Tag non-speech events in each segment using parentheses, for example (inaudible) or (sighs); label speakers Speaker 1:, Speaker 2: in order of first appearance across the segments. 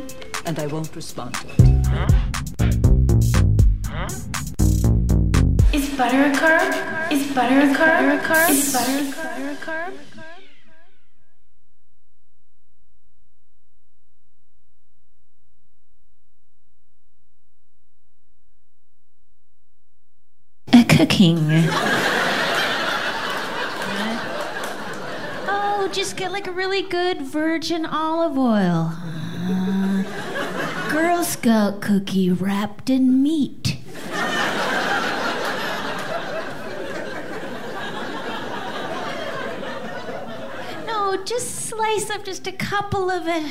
Speaker 1: question, and I won't respond to it.
Speaker 2: Is butter a carb? Is butter a carb? Is butter a carb? a carb?
Speaker 3: A cooking. (laughs) oh, just get like a really good virgin olive oil. Uh, Girl Scout cookie wrapped in meat. No, just slice up just a couple of it.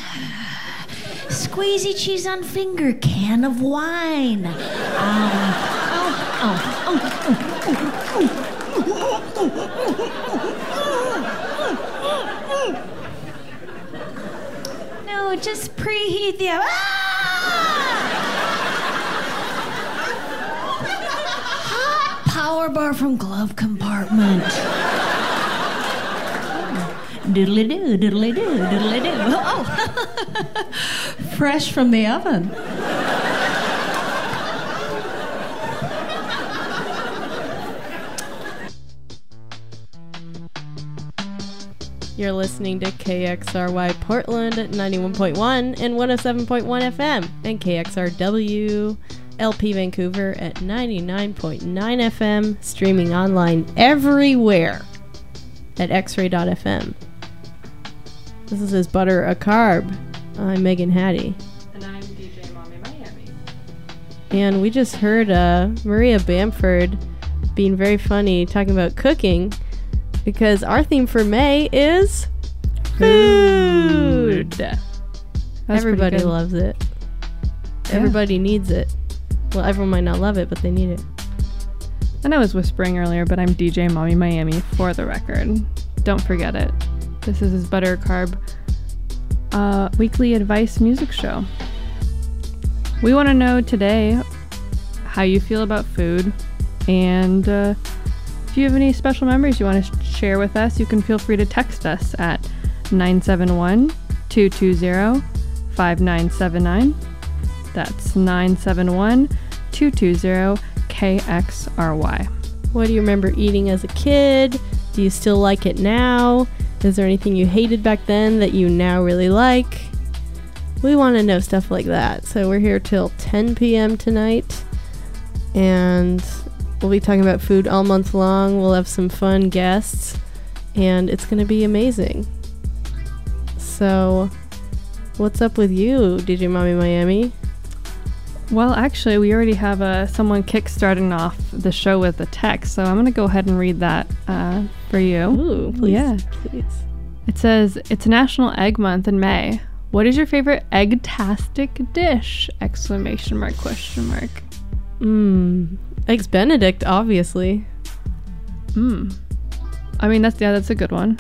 Speaker 3: Squeezy cheese on finger, can of wine. Just preheat the oven. Hot ah! power bar from glove compartment. Diddly do, diddly do, diddly do. Oh, oh. (laughs) fresh from the oven.
Speaker 4: You're listening to KXRY Portland at 91.1 and 107.1 FM and KXRW LP Vancouver at 99.9 FM, streaming online everywhere at xray.fm. This is his Butter a Carb. I'm Megan Hattie.
Speaker 5: And I'm DJ Mommy Miami.
Speaker 4: And we just heard uh, Maria Bamford being very funny talking about cooking because our theme for May is food.
Speaker 5: That's
Speaker 4: Everybody loves it.
Speaker 5: Yeah.
Speaker 4: Everybody needs it. Well, everyone might not love it, but they need it.
Speaker 5: And I was whispering earlier, but I'm DJ Mommy Miami for the record. Don't forget it. This is his Butter Carb uh, weekly advice music show. We want to know today how you feel about food and uh, if you have any special memories you want to share with us, you can feel free to text us at 971 220 5979. That's 971 220 KXRY.
Speaker 4: What do you remember eating as a kid? Do you still like it now? Is there anything you hated back then that you now really like? We want to know stuff like that. So we're here till 10 p.m. tonight. And we'll be talking about food all month long. We'll have some fun guests. And it's going to be amazing. So, what's up with you, DJ Mommy Miami?
Speaker 5: Well, actually, we already have uh, someone kickstarting off the show with a text, so I'm going to go ahead and read that uh, for you.
Speaker 4: Ooh, please.
Speaker 5: Yeah.
Speaker 4: Please.
Speaker 5: It says, It's National Egg Month in May. What is your favorite egg-tastic dish? Exclamation mark, question mark.
Speaker 4: Mmm. Eggs Benedict, obviously.
Speaker 5: Mmm. I mean, that's, yeah, that's a good one.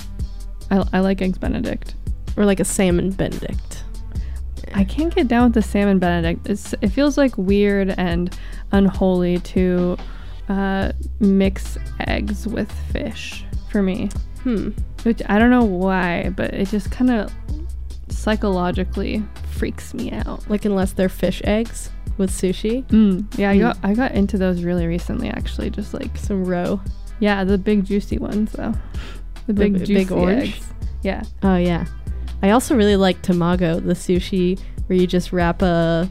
Speaker 5: I, I like Eggs Benedict.
Speaker 4: Or like a salmon Benedict.
Speaker 5: I can't get down with the salmon Benedict. It's, it feels like weird and unholy to uh, mix eggs with fish for me.
Speaker 4: Hmm.
Speaker 5: Which I don't know why, but it just kind of psychologically freaks me out.
Speaker 4: Like unless they're fish eggs with sushi.
Speaker 5: Mm, yeah, I
Speaker 4: Mm.
Speaker 5: got I got into those really recently. Actually, just like
Speaker 4: Some roe.
Speaker 5: yeah, the big juicy ones though. The
Speaker 4: The
Speaker 5: big
Speaker 4: b-
Speaker 5: juicy
Speaker 4: big orange?
Speaker 5: eggs. Yeah,
Speaker 4: Oh yeah. I also really like tamago, the sushi where you just wrap a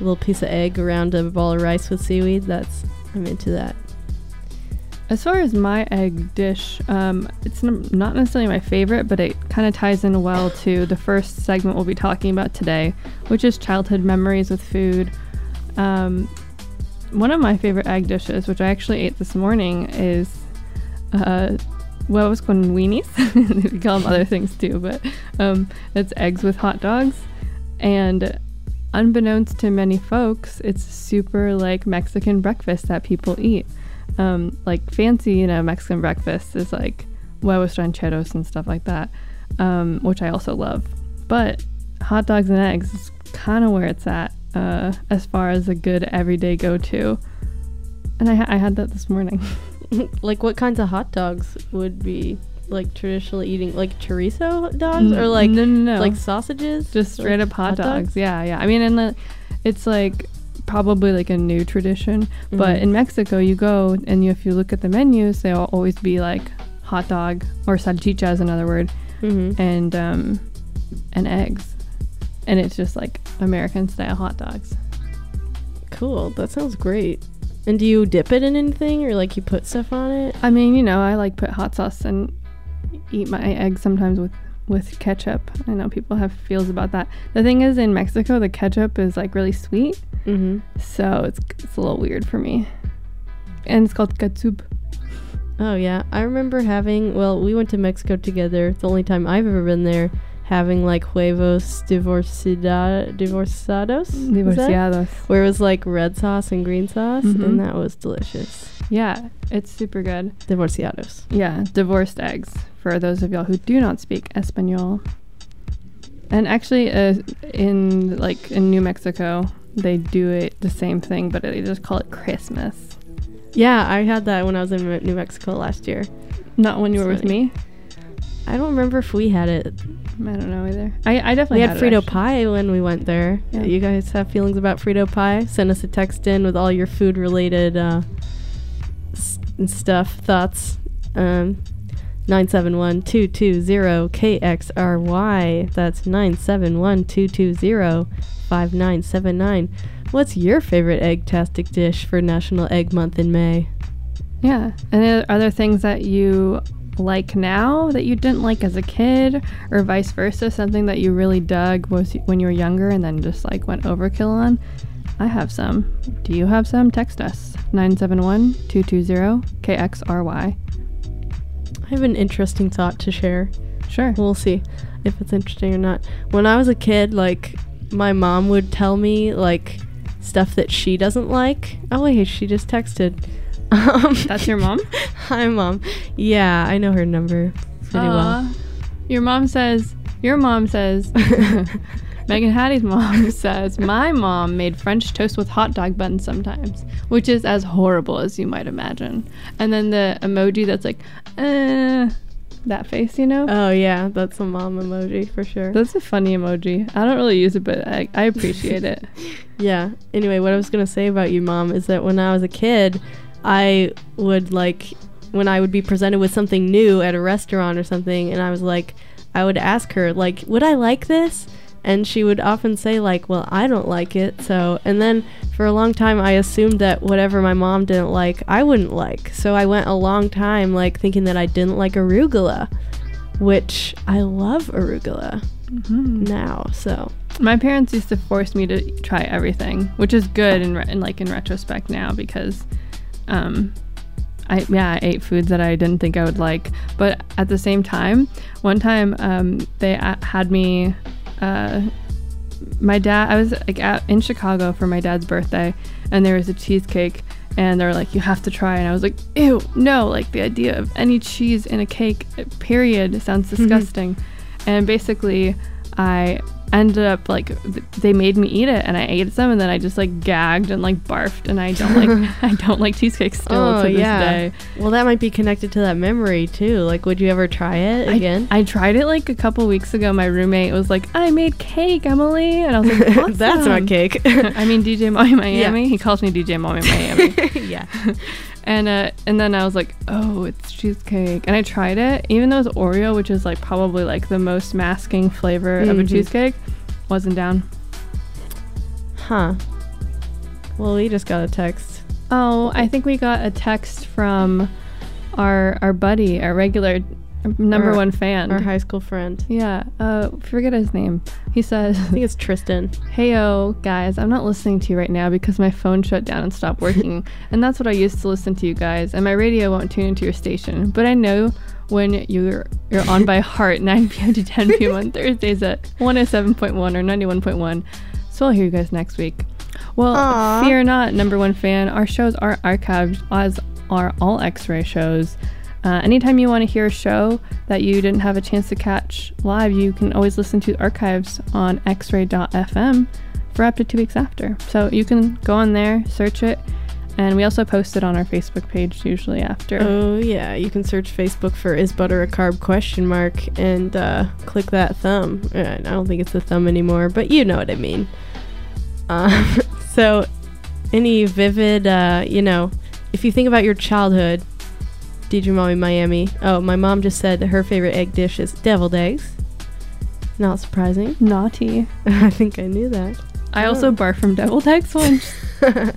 Speaker 4: little piece of egg around a ball of rice with seaweed. That's I'm into that.
Speaker 5: As far as my egg dish, um, it's n- not necessarily my favorite, but it kind of ties in well to the first segment we'll be talking about today, which is childhood memories with food. Um, one of my favorite egg dishes, which I actually ate this morning, is uh, huevos con weenies. we call them other things too, but um, it's eggs with hot dogs. And unbeknownst to many folks, it's super like Mexican breakfast that people eat um, like fancy, you know, Mexican breakfast is like huevos rancheros and stuff like that, um, which I also love. But hot dogs and eggs is kind of where it's at uh, as far as a good everyday go to. And I, ha- I had that this morning. (laughs) (laughs)
Speaker 4: like what kinds of hot dogs would be like traditionally eating like chorizo dogs or like
Speaker 5: no, no, no.
Speaker 4: like sausages?
Speaker 5: just straight
Speaker 4: Like
Speaker 5: up hot, dogs. Yeah, yeah. I mean, and the, it's like probably like a new tradition. But
Speaker 4: Mhm.
Speaker 5: in Mexico, you go and you, if you look at the menus, they'll always be like hot dog or salchicha is another word,
Speaker 4: Mhm.
Speaker 5: and um, and eggs, and it's just like American style hot dogs.
Speaker 4: Cool. That sounds great. And do you dip it in anything or like you put stuff on it?
Speaker 5: I mean, you know, I like put hot sauce and eat my eggs sometimes with with ketchup. I know people have feels about that. The thing is, in Mexico, the ketchup is like really sweet,
Speaker 4: Mm-hmm.
Speaker 5: so it's it's a little weird for me. And it's called ketchup.
Speaker 4: Oh yeah, I remember having. Well, we went to Mexico together. It's the only time I've ever been there. Having like huevos divorciados?
Speaker 5: Divorciados.
Speaker 4: where it was like red sauce and green sauce,
Speaker 5: Mhm.
Speaker 4: and that was delicious.
Speaker 5: Yeah, it's super good.
Speaker 4: Divorciados.
Speaker 5: Yeah, divorced eggs for those of y'all who do not speak Espanol. And actually, uh, in like in New Mexico, they do it the same thing, but they just call it Christmas.
Speaker 4: Yeah, I had that when I was in New Mexico last year.
Speaker 5: Not when you were with me.
Speaker 4: I don't remember if we had it.
Speaker 5: I don't know either. I, I definitely
Speaker 4: We had
Speaker 5: it,
Speaker 4: Frito
Speaker 5: actually.
Speaker 4: pie when we went there.
Speaker 5: Yeah.
Speaker 4: You guys have feelings about Frito pie? Send us a text in with all your food related uh, s- stuff, thoughts. Um, 971 220 KXRY. That's 971 220 5979. What's your favorite egg-tastic dish for National Egg Month in May?
Speaker 5: Yeah. And are there things that you like now that you didn't like as a kid, or vice versa? Something that you really dug was when you were younger and then just like went overkill on? I have some. Do you have some? Text us 971 220 KXRY.
Speaker 4: I have an interesting thought to share.
Speaker 5: Sure.
Speaker 4: We'll see if it's interesting or not. When I was a kid, like my mom would tell me like stuff that she doesn't like. Oh wait, she just texted. Um, (laughs)
Speaker 5: That's your mom? (laughs)
Speaker 4: Hi, mom. Yeah, I know her number pretty well.
Speaker 5: Your mom says, your mom says, (laughs) Megan Hattie's mom says, my mom made French toast with hot dog buns sometimes, which is as horrible as you might imagine. And then the emoji that's like, uh, that face, you know?
Speaker 4: Oh yeah, that's a mom emoji for sure.
Speaker 5: That's a funny emoji. I don't really use it, but I, I appreciate it.
Speaker 4: Yeah. Anyway, what I was gonna say about you, mom, is that when I was a kid, I would like when I would be presented with something new at a restaurant or something, and I was like, I would ask her like, would I like this? And she would often say like, well, I don't like it. So, and then for a long time, I assumed that whatever my mom didn't like, I wouldn't like. So I went a long time like thinking that I didn't like arugula, which I love arugula mm-hmm. now. So
Speaker 5: My parents used to force me to try everything, which is good in, re- in like in retrospect now because, um, I yeah I ate foods that I didn't think I would like, but at the same time, one time um, they had me, uh, my dad I was like at, in Chicago for my dad's birthday, and there was a cheesecake. And they were like, you have to try. And I was like, ew, no. Like, the idea of any cheese in a cake, period, sounds disgusting. and basically, I ended up like th- they made me eat it and I ate some and then I just like gagged and like barfed and I don't like (laughs) (laughs) I don't like cheesecake still
Speaker 4: Oh,
Speaker 5: to this
Speaker 4: yeah.
Speaker 5: day.
Speaker 4: Well, that might be connected to that memory too. Like, would you ever try it again?
Speaker 5: I, tried it like a couple weeks ago. My roommate was like, "I made cake, Emily," and I was like, (laughs) awesome.
Speaker 4: That's not cake.
Speaker 5: I mean, DJ Mommy Miami. He calls me DJ Mommy Miami.
Speaker 4: yeah.
Speaker 5: And uh, and then I was like, "Oh, it's cheesecake," and I tried it. Even though it's Oreo, which is like probably like the most masking flavor of a
Speaker 4: Mhm.
Speaker 5: cheesecake, wasn't down.
Speaker 4: Huh. Well, we just got a text.
Speaker 5: Oh, I think we got a text from our our buddy, our regular number one fan.
Speaker 4: Our high school friend.
Speaker 5: yeah, uh, forget his name. He says,
Speaker 4: I think it's Tristan. (laughs)
Speaker 5: "Heyo, guys, I'm not listening to you right now because my phone shut down and stopped working, (laughs) and that's what I used to listen to you guys, and my radio won't tune into your station. But I know." When you're you're on by heart (laughs) 9 p.m. to 10 p.m. on Thursdays at 107.1 or 91.1, so I'll hear you guys next week. Well,
Speaker 4: Aw.
Speaker 5: fear not, number one fan. Our shows are archived, as are all X ray shows. Uh, anytime you want to hear a show that you didn't have a chance to catch live, you can always listen to archives on xray.fm for up to two weeks after. So you can go on there, search it. And we also post it on our Facebook page usually after.
Speaker 4: Oh yeah, you can search Facebook for "Is butter a carb?" question mark and uh, click that thumb. Uh, I don't think it's a thumb anymore, but you know what I mean. Um, (laughs) so, any vivid, uh, you know, if you think about your childhood, DJ Mommy Miami. Oh, my mom just said that her favorite egg dish is deviled eggs. Not surprising. (laughs)
Speaker 5: Naughty.
Speaker 4: I think I knew that.
Speaker 5: I also barf from deviled eggs (laughs) once.
Speaker 4: I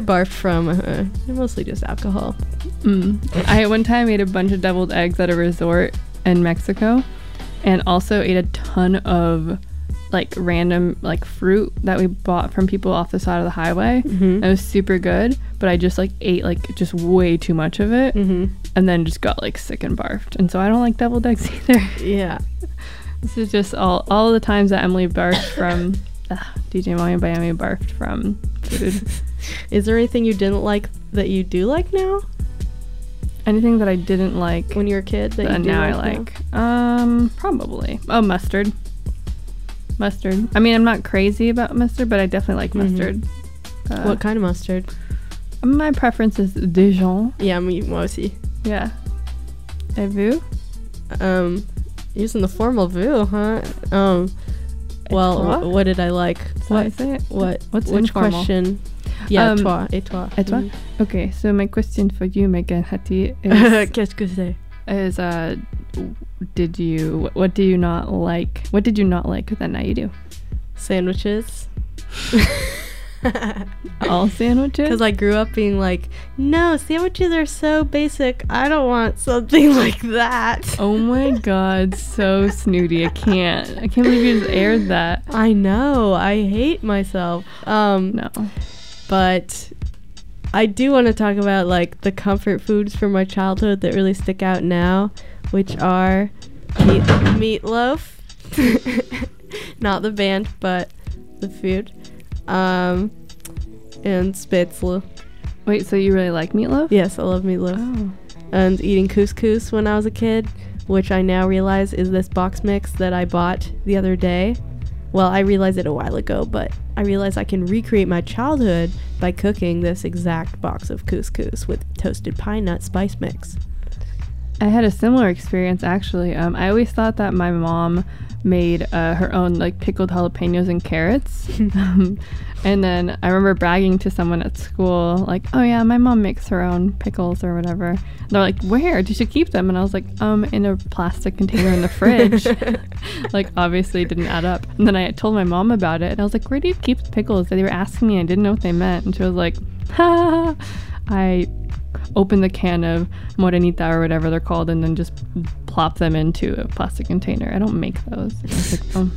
Speaker 4: barfed from uh, mostly just alcohol.
Speaker 5: Mm. I one time ate a bunch of deviled eggs at a resort in Mexico, and also ate a ton of like random like fruit that we bought from people off the side of the highway.
Speaker 4: Mm-hmm.
Speaker 5: It was super good, but I just like ate like just way too much of it,
Speaker 4: Mm-hmm.
Speaker 5: and then just got like sick and barfed. And so I don't like deviled eggs (laughs) either.
Speaker 4: Yeah.
Speaker 5: this is just all all the times that Emily barfed (laughs) from. Uh, DJ Molly and Miami barfed from food. (laughs)
Speaker 4: Is there anything you didn't like that you do like now
Speaker 5: Anything that I didn't like
Speaker 4: when you were a kid that,
Speaker 5: that now I
Speaker 4: now?
Speaker 5: like. Um, probably. Oh, mustard. Mustard. I mean, I'm not crazy about mustard, but I definitely like
Speaker 4: Mhm.
Speaker 5: mustard. Uh,
Speaker 4: What kind of mustard?
Speaker 5: My preference is Dijon.
Speaker 4: Yeah, me moi aussi.
Speaker 5: Yeah. Et vous?
Speaker 4: Um, using the formal view, huh? Um, well,
Speaker 5: toi?
Speaker 4: what did I like?
Speaker 5: So I say it.
Speaker 4: What?
Speaker 5: What's
Speaker 4: Which
Speaker 5: informal?
Speaker 4: question? Yeah,
Speaker 5: Um,
Speaker 4: toi, et toi.
Speaker 5: et toi?
Speaker 4: Mm.
Speaker 5: Okay, so my question for you, Megan Hattie, (laughs) is,
Speaker 4: Qu'est-ce que c'est?
Speaker 5: is uh, did you what do you not like? What did you not like that now you do?
Speaker 4: Sandwiches. (laughs)
Speaker 5: All sandwiches.
Speaker 4: Because I grew up being like, no, sandwiches are so basic. I don't want something (laughs) like that.
Speaker 5: Oh my god, so snooty. I can't. I can't believe you just aired that.
Speaker 4: I know. I hate myself. Um,
Speaker 5: No.
Speaker 4: but I do want to talk about like the comfort foods from my childhood that really stick out now, which are meat- meatloaf, (laughs) not the band, but the food, um, and spätzle.
Speaker 5: Wait, so you really like meatloaf?
Speaker 4: Yes, I love meatloaf.
Speaker 5: Oh.
Speaker 4: And eating couscous when I was a kid, which I now realize is this box mix that I bought the other day. Well, I realized it a while ago, but I realized I can recreate my childhood by cooking this exact box of couscous with toasted pine nut spice mix.
Speaker 5: I had a similar experience actually. Um, I always thought that my mom made uh, her own like pickled jalapenos and carrots. (laughs) um, and then I remember bragging to someone at school, like, "Oh yeah, my mom makes her own pickles or whatever." And they're like, "Where? Do you should keep them." And I was like, "Um, in a plastic container in the fridge." (laughs) like obviously it didn't add up. And then I told my mom about it, and I was like, "Where do you keep the pickles?" They were asking me, I didn't know what they meant, and she was like, (laughs) "Ha." I open the can of morenita or whatever they're called and then just plop them into a plastic container. I don't make those. I was like,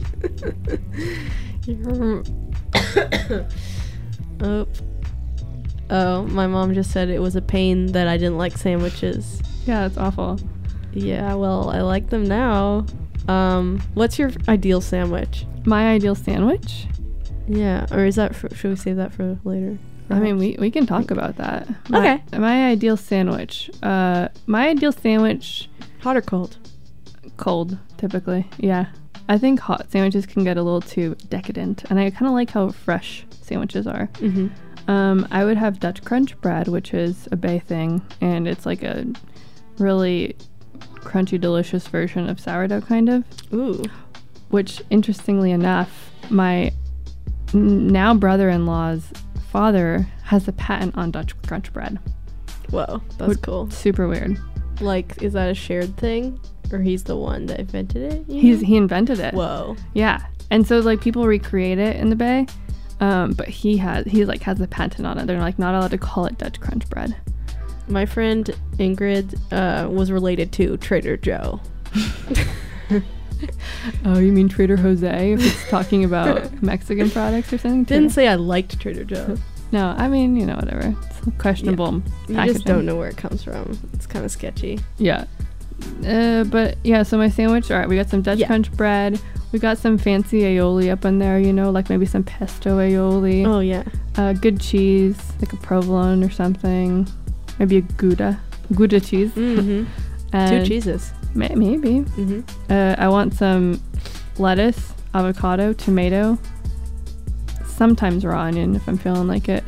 Speaker 5: oh.
Speaker 4: oh. Oh, my mom just said it was a pain that I didn't like sandwiches.
Speaker 5: Yeah, it's awful.
Speaker 4: Yeah, well, I like them now. Um, what's your ideal sandwich?
Speaker 5: My ideal sandwich?
Speaker 4: Yeah, or is that for, should we save that for later?
Speaker 5: I mean, we, we can talk about that. My,
Speaker 4: Okay.
Speaker 5: My ideal sandwich. Uh, my ideal sandwich,
Speaker 4: hot or cold?
Speaker 5: cold, typically. Yeah. I think hot sandwiches can get a little too decadent, and I kind of like how fresh sandwiches are.
Speaker 4: Mm-hmm.
Speaker 5: Um, I would have Dutch Crunch bread, which is a bay thing, and it's like a really crunchy, delicious version of sourdough, kind of.
Speaker 4: Ooh.
Speaker 5: Which, interestingly enough, my now brother-in-law's father has a patent on Dutch Crunch bread.
Speaker 4: Whoa, that's
Speaker 5: Would-
Speaker 4: cool.
Speaker 5: Super weird.
Speaker 4: Like, is that a shared thing, or he's the one that invented it? you
Speaker 5: He's
Speaker 4: know?
Speaker 5: he invented it.
Speaker 4: Whoa.
Speaker 5: Yeah, and so like people recreate it in the Bay, um, but he has he like has a patent on it. They're like not allowed to call it Dutch Crunch bread.
Speaker 4: My friend Ingrid uh, was related to Trader Joe. (laughs) (laughs)
Speaker 5: Oh, you mean Trader Jose? If it's (laughs) talking about Mexican products or something?
Speaker 4: Didn't say I liked Trader Joe's. (laughs)
Speaker 5: No, I mean you know whatever. It's questionable.
Speaker 4: You
Speaker 5: packaging.
Speaker 4: just don't know where it comes from. It's kind of sketchy.
Speaker 5: Yeah. Uh, but yeah, so my sandwich. All right, we got some Dutch
Speaker 4: Yeah.
Speaker 5: Crunch bread. We got some fancy aioli up in there. You know, like maybe some pesto aioli.
Speaker 4: Oh yeah.
Speaker 5: Uh, good cheese, like a provolone or something. Maybe a Gouda, Gouda cheese.
Speaker 4: Mm-hmm. Two cheeses.
Speaker 5: May- maybe.
Speaker 4: Mm-hmm.
Speaker 5: Uh, I want some lettuce, avocado, tomato, sometimes raw onion if I'm feeling like it,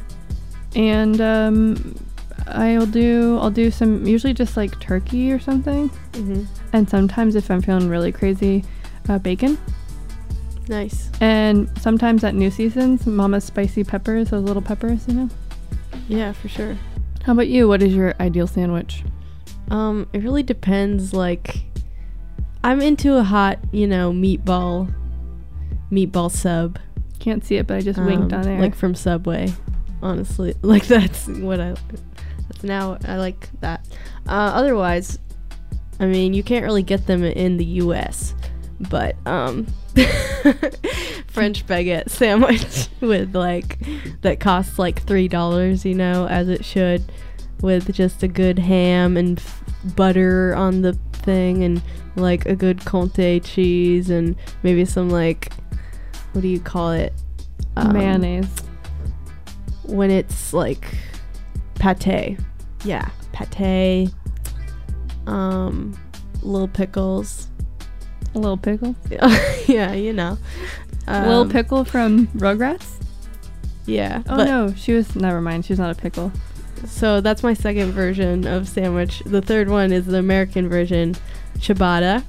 Speaker 5: and um, I'll do I'll do some usually just like turkey or something,
Speaker 4: Mm-hmm.
Speaker 5: and sometimes if I'm feeling really crazy, uh, bacon.
Speaker 4: Nice.
Speaker 5: And sometimes at New Seasons, Mama's spicy peppers, those little peppers, you know.
Speaker 4: Yeah, for sure.
Speaker 5: How about you? What is your ideal sandwich?
Speaker 4: Um, it really depends. Like, I'm into a hot, you know, meatball, meatball sub.
Speaker 5: Can't see it, but I just winked
Speaker 4: um,
Speaker 5: on air.
Speaker 4: Like from Subway. Honestly, (laughs) like that's what I. That's now I like that. Uh, otherwise, I mean, you can't really get them in the U.S. But um, (laughs) French baguette sandwich (laughs) with like that costs like three dollars, you know, as it should, with just a good ham and f- butter on the thing and like a good Comté cheese and maybe some like what do you call it? Um,
Speaker 5: mayonnaise.
Speaker 4: when it's like pate. Yeah, pate. Um, little pickles.
Speaker 5: A little pickle. (laughs)
Speaker 4: yeah, you know.
Speaker 5: little
Speaker 4: Um,
Speaker 5: pickle from Rugrats.
Speaker 4: Yeah.
Speaker 5: Oh no, she was. Never mind. She's not a pickle.
Speaker 4: So that's my second version of sandwich. The third one is the American version, ciabatta.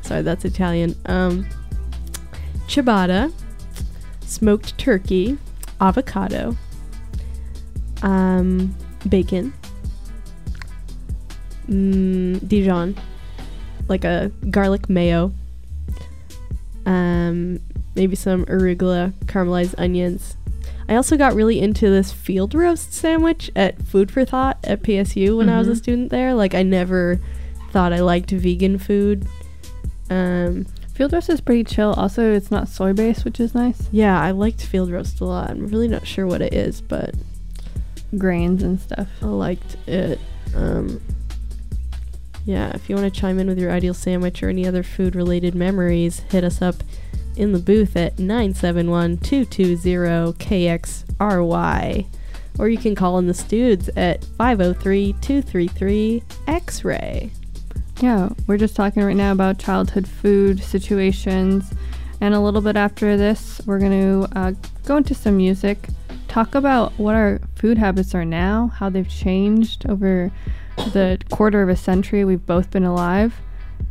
Speaker 4: Sorry, that's Italian. Um, ciabatta, smoked turkey, avocado, um, bacon, mm, Dijon, like a garlic mayo, um, maybe some arugula, caramelized onions. I also got really into this field roast sandwich at Food for Thought at PSU when I was a
Speaker 5: Mhm.
Speaker 4: student there. Like I never thought I liked vegan food. Um,
Speaker 5: Field roast is pretty chill. Also, it's not soy based, which is nice.
Speaker 4: yeah, I liked field roast a lot. I'm really not sure what it is, but
Speaker 5: Grains and stuff.
Speaker 4: I liked it. Um, yeah, if you want to chime in with your ideal sandwich or any other food related memories, hit us up in the booth at 971 220 KXRY. Or you can call in the Studs at 503 233 X Ray.
Speaker 5: Yeah, we're just talking right now about childhood food situations. And a little bit after this, we're going to uh, go into some music, talk about what our food habits are now, how they've changed over the quarter of a century we've both been alive.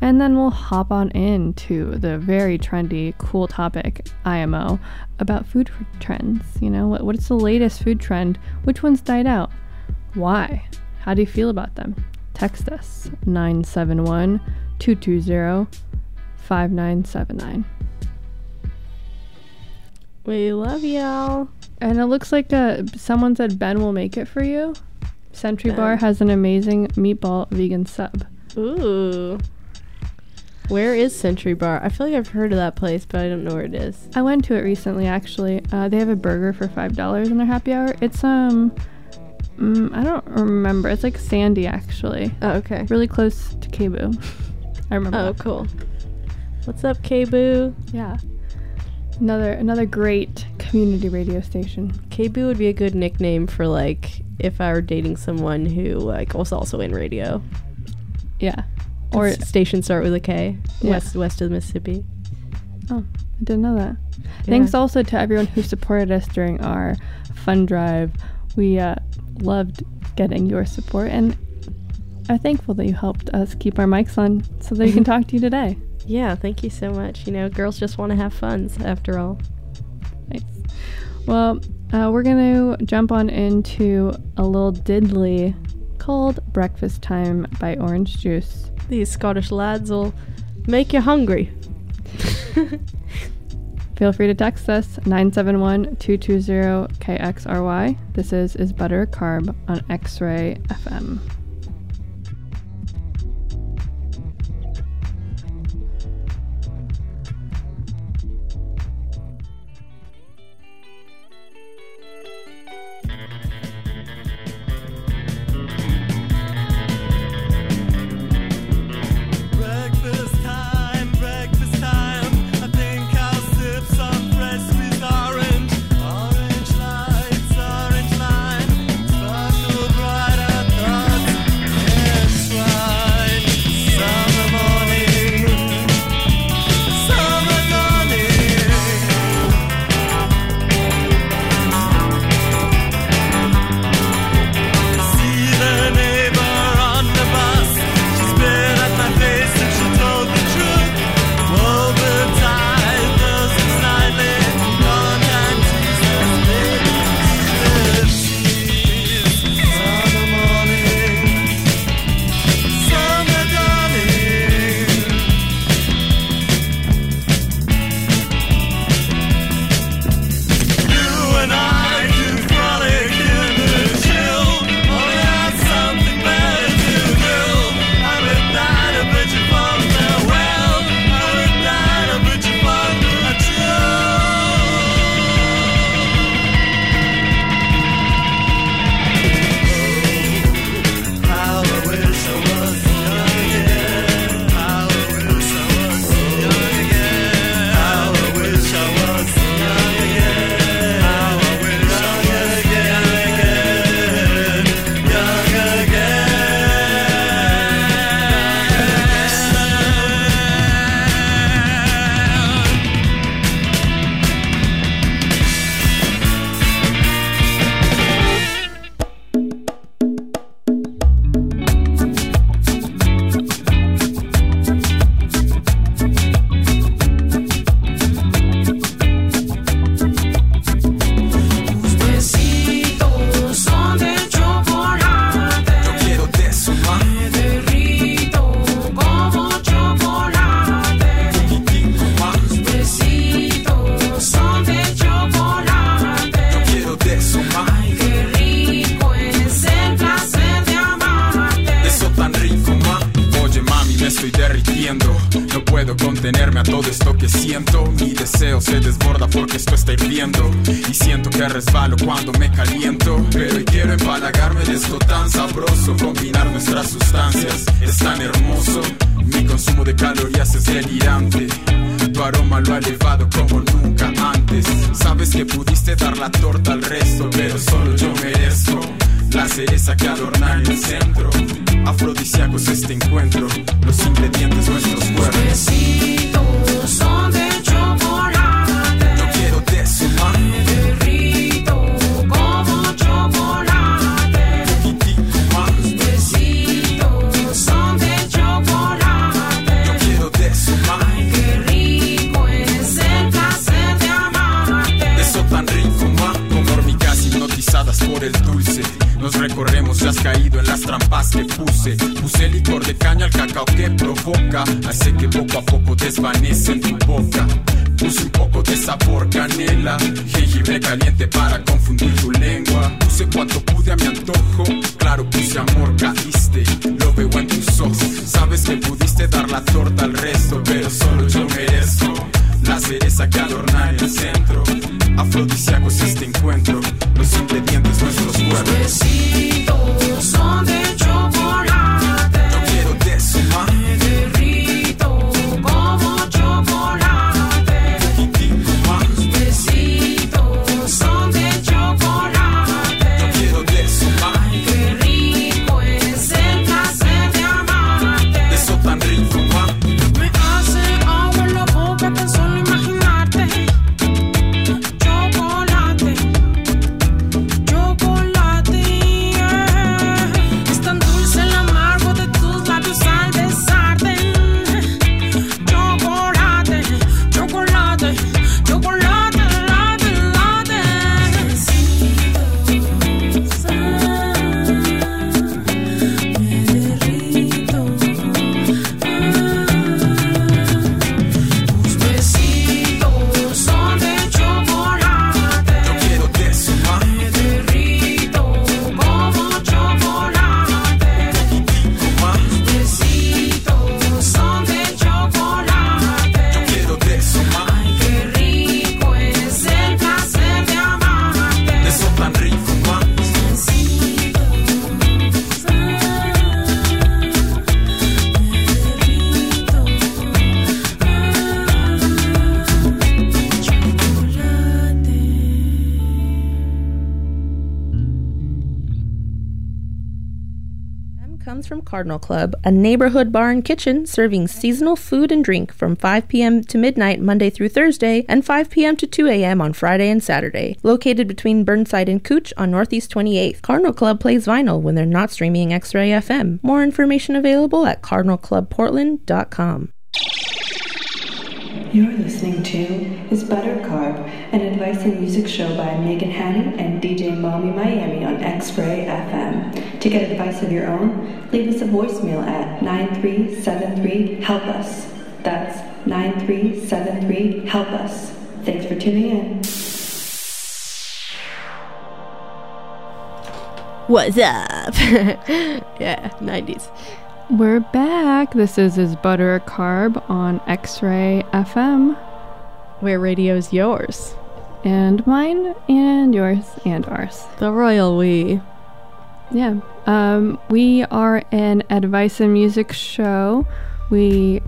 Speaker 5: And then we'll hop on into the very trendy, cool topic, IMO, about food trends. You know, what, what's the latest food trend? Which ones died out? Why? How do you feel about them? Text us 971 220 5979.
Speaker 4: We love y'all.
Speaker 5: And it looks like uh, someone said Ben will make it for you. Sentry
Speaker 4: Ben.
Speaker 5: Bar has an amazing meatball vegan sub.
Speaker 4: Ooh. Where is Century Bar? I feel like I've heard of that place, but I don't know where it is.
Speaker 5: I went to it recently actually. Uh, they have a burger for $5 in their happy hour. It's, um, mm, I don't remember. It's like Sandy actually.
Speaker 4: Oh, okay.
Speaker 5: Really close to KBOO. (laughs) I remember.
Speaker 4: Oh,
Speaker 5: that.
Speaker 4: cool. What's up, K-Boo?
Speaker 5: Yeah. Another another great community radio station.
Speaker 4: K-Boo would be a good nickname for, like, if I were dating someone who, like, was also in radio.
Speaker 5: Yeah. Or
Speaker 4: station start with a K.
Speaker 5: Yeah.
Speaker 4: West west of the Mississippi.
Speaker 5: Oh, I didn't know that. Thanks also to everyone who supported us during our fun drive. We uh, loved getting your support and are thankful that you helped us keep our mics on so that we can (laughs) talk to you today.
Speaker 4: Yeah, thank you so much. You know, girls just want to have funs after all.
Speaker 5: Nice. Well, uh, we're going to jump on into a little diddly called Breakfast Time by Orange Juice.
Speaker 4: These Scottish lads will make you hungry. (laughs)
Speaker 5: Feel free to text us 971 220 KXRY. This is Is Butter Carb on X Ray FM.
Speaker 6: Abstenerme a todo esto que siento. Mi deseo se desborda porque esto está hirviendo. Y siento que resbalo cuando me caliento. Pero quiero empalagarme de esto tan sabroso. Combinar nuestras sustancias es tan hermoso. Mi consumo de calorías es delirante. Tu aroma lo ha elevado como nunca antes. Sabes que pudiste dar la torta al resto, pero solo yo merezco la cereza que adornar el centro. Afrodisíacos este encuentro, los ingredientes nuestros cuerpos. Nos recorremos, has caído en las trampas que puse. Puse licor de caña al cacao que provoca. Hace que poco a poco desvanece en tu boca. Puse un poco de sabor canela, jengibre caliente para confundir tu lengua. Puse cuanto pude a mi antojo, claro puse amor, caíste, lo veo en tus ojos. Sabes que pudiste dar la torta al resto, pero solo yo merezco la cereza que adorna el centro. Afrodisíacos este encuentro, los ingredientes nuestros cuerpos.
Speaker 7: Besitos son de chocolate.
Speaker 8: Cardinal Club, a neighborhood bar and kitchen serving seasonal food and drink from 5 p.m. to midnight Monday through Thursday and 5 p.m. to 2 a.m. on Friday and Saturday. Located between Burnside and Couch on Northeast 28th, Cardinal Club plays vinyl when they're not streaming X-Ray FM. More information available at cardinalclubportland.com.
Speaker 9: You're listening to Is Butter Carb, an advice and music show by Megan Hannon and DJ Mommy Miami on X-Ray FM. To get advice of your own, leave us a voicemail at 9373 Help Us. That's 9373 Help Us. Thanks for tuning in.
Speaker 4: What's up? (laughs) yeah, 90s.
Speaker 5: We're back. This is Is Butter a Carb on X Ray FM.
Speaker 4: Where radio's yours.
Speaker 5: And mine, and yours, and ours.
Speaker 4: The royal we.
Speaker 5: Yeah. Um, we are an advice and music show. We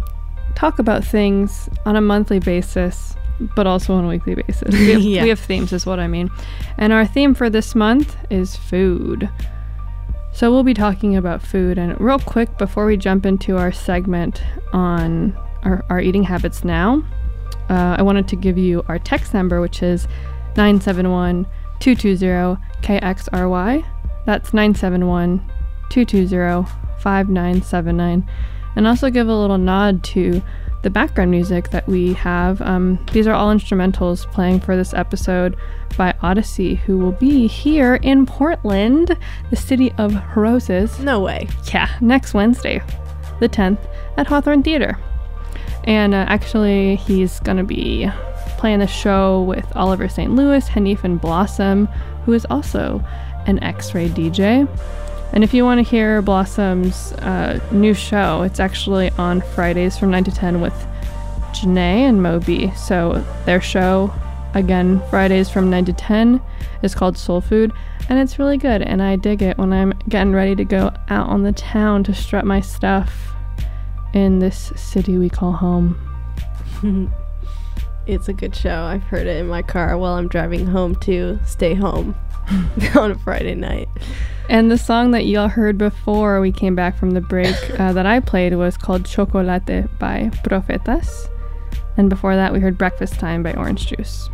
Speaker 5: talk about things on a monthly basis, but also on a weekly basis. We have, (laughs)
Speaker 4: Yeah.
Speaker 5: we have themes, is what I mean. And our theme for this month is food. So we'll be talking about food. And real quick, before we jump into our segment on our, our eating habits now, uh, I wanted to give you our text number, which is 971 220 KXRY. That's 971 220 5979. And also give a little nod to the background music that we have. Um, these are all instrumentals playing for this episode by Odyssey, who will be here in Portland, the city of roses.
Speaker 4: No way.
Speaker 5: Yeah, next Wednesday, the 10th, at Hawthorne Theater. And uh, actually, he's going to be playing the show with Oliver St. Louis, Hanif and Blossom, who is also an X ray DJ. And if you want to hear Blossom's uh, new show, it's actually on Fridays from 9 to 10 with Janae and Moby. So their show, again, Fridays from 9 to 10, is called Soul Food. And it's really good. And I dig it when I'm getting ready to go out on the town to strut my stuff in this city we call home. (laughs)
Speaker 4: It's a good show. I've heard it in my car while I'm driving home to stay home (laughs) on a Friday night.
Speaker 5: And the song that y'all heard before we came back from the break (laughs) uh, that I played was called Chocolate by Profetas. And before that, we heard Breakfast Time by Orange Juice.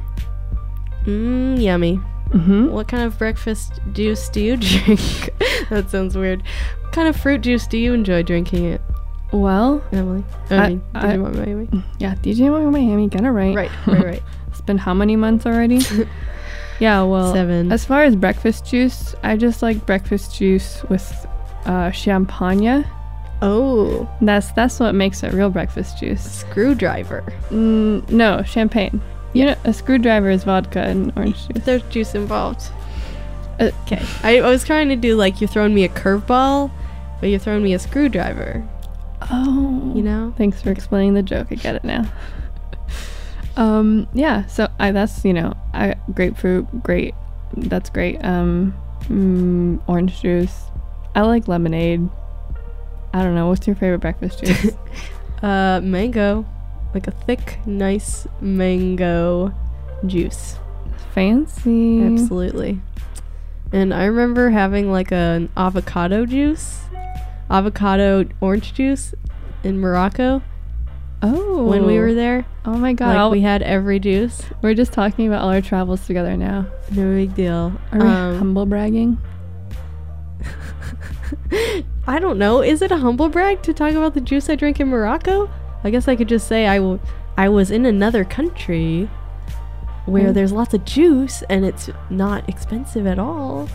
Speaker 4: Mmm, yummy.
Speaker 5: Mm-hmm.
Speaker 4: What kind of breakfast juice do you (laughs) drink? that sounds weird. What kind of fruit juice do you enjoy drinking it,
Speaker 5: Well,
Speaker 4: Emily? I,
Speaker 5: I-
Speaker 4: mean, did
Speaker 5: I-
Speaker 4: you want Miami?
Speaker 5: yeah, DJ Miami, get it right.
Speaker 4: Right, right, right.
Speaker 5: It's been how many months already? Yeah, well,
Speaker 4: Seven.
Speaker 5: as far as breakfast juice, I just like breakfast juice with uh, champagne.
Speaker 4: Oh,
Speaker 5: That's that's what makes it real breakfast juice.
Speaker 4: screwdriver.
Speaker 5: Mm, no, champagne. You know, a screwdriver is vodka and orange juice.
Speaker 4: There's juice involved. Okay. I, I was trying to do like you're throwing me a curveball, but you're throwing me a screwdriver.
Speaker 5: Oh,
Speaker 4: You know?
Speaker 5: Thanks for explaining the joke. I get it now. Um, yeah. So I that's you know I grapefruit great. That's great. Um, mm, orange juice. I like lemonade. I don't know. What's your favorite breakfast juice? (laughs)
Speaker 4: Uh, mango, like a thick, nice mango juice.
Speaker 5: Fancy.
Speaker 4: Absolutely. And I remember having like an avocado juice, avocado orange juice in Morocco
Speaker 5: Oh,
Speaker 4: when we were there.
Speaker 5: Oh my god.
Speaker 4: Like we had every juice.
Speaker 5: we're just talking about all our travels together now.
Speaker 4: No big deal.
Speaker 5: Are we
Speaker 4: Um,
Speaker 5: humble bragging? (laughs)
Speaker 4: I don't know. Is it a humble brag to talk about the juice I drank in Morocco? I guess I could just say I, w- I was in another country where
Speaker 5: Mm.
Speaker 4: there's lots of juice and it's not expensive at all.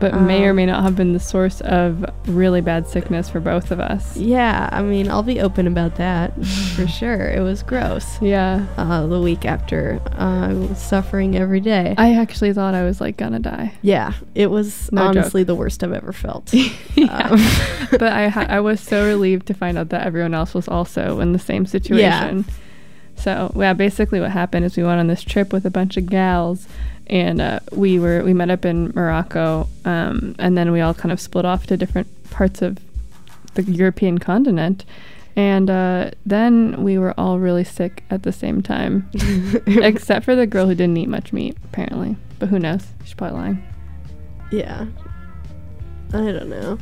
Speaker 5: But may or
Speaker 4: um,
Speaker 5: may not have been the source of really bad sickness for both of us.
Speaker 4: Yeah, I mean, I'll be open about that (laughs) for sure. It was gross.
Speaker 5: Yeah.
Speaker 4: Uh, the week after, uh, I was suffering every day.
Speaker 5: I actually thought I was like gonna die.
Speaker 4: yeah, it was
Speaker 5: No joke.
Speaker 4: honestly the worst I've ever felt. (laughs) Um, (laughs)
Speaker 5: but I ha- I was so relieved to find out that everyone else was also in the same situation. Yeah. So yeah, basically what happened is we went on this trip with a bunch of gals, and uh, we were we met up in Morocco, um, and then we all kind of split off to different parts of the European continent. And uh, then we were all really sick at the same time, (laughs) except for the girl who didn't eat much meat, apparently. But who knows? She's probably lying.
Speaker 4: Yeah. I don't know.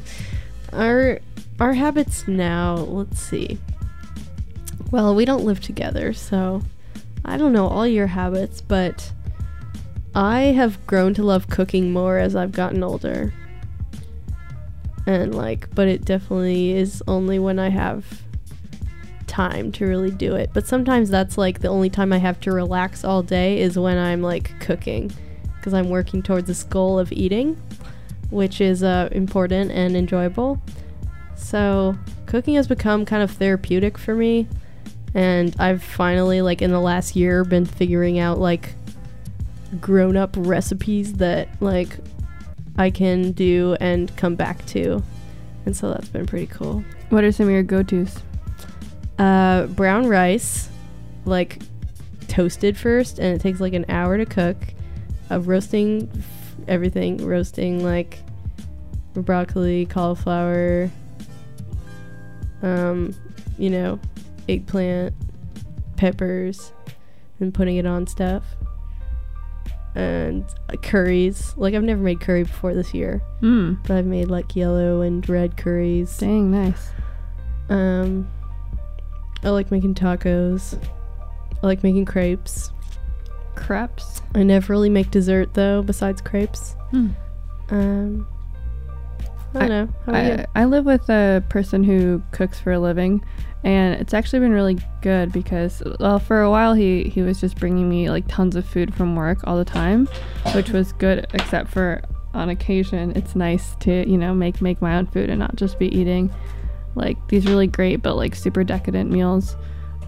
Speaker 4: Our our habits now, let's see. Well, we don't live together, so I don't know all your habits, but I have grown to love cooking more as I've gotten older. And like, but it definitely is only when I have time to really do it. But sometimes that's like the only time I have to relax all day is when I'm like cooking because I'm working towards this goal of eating which is uh, important and enjoyable. So, cooking has become kind of therapeutic for me, and I've finally, like, in the last year, been figuring out like grown up recipes that like I can do and come back to, and so that's been pretty cool.
Speaker 5: What are some of your go-tos?
Speaker 4: Uh, brown rice, like toasted first, and it takes like an hour to cook. Uh, roasting f- everything, roasting like broccoli, cauliflower, um, you know, eggplant, peppers, and putting it on stuff. And curries. Like I've never made curry before this year,
Speaker 5: Mm.
Speaker 4: but I've made like yellow and red curries.
Speaker 5: Dang, nice.
Speaker 4: Um, I like making tacos. I like making crepes.
Speaker 5: Crepes.
Speaker 4: I never really make dessert though, besides crepes.
Speaker 5: Hmm.
Speaker 4: Um, I don't know. How about?
Speaker 5: I, I live with a person who cooks for a living, and it's actually been really good because, well, for a while he he was just bringing me like tons of food from work all the time, which was good. Except for on occasion, it's nice to you know make make my own food and not just be eating like these really great but like super decadent meals.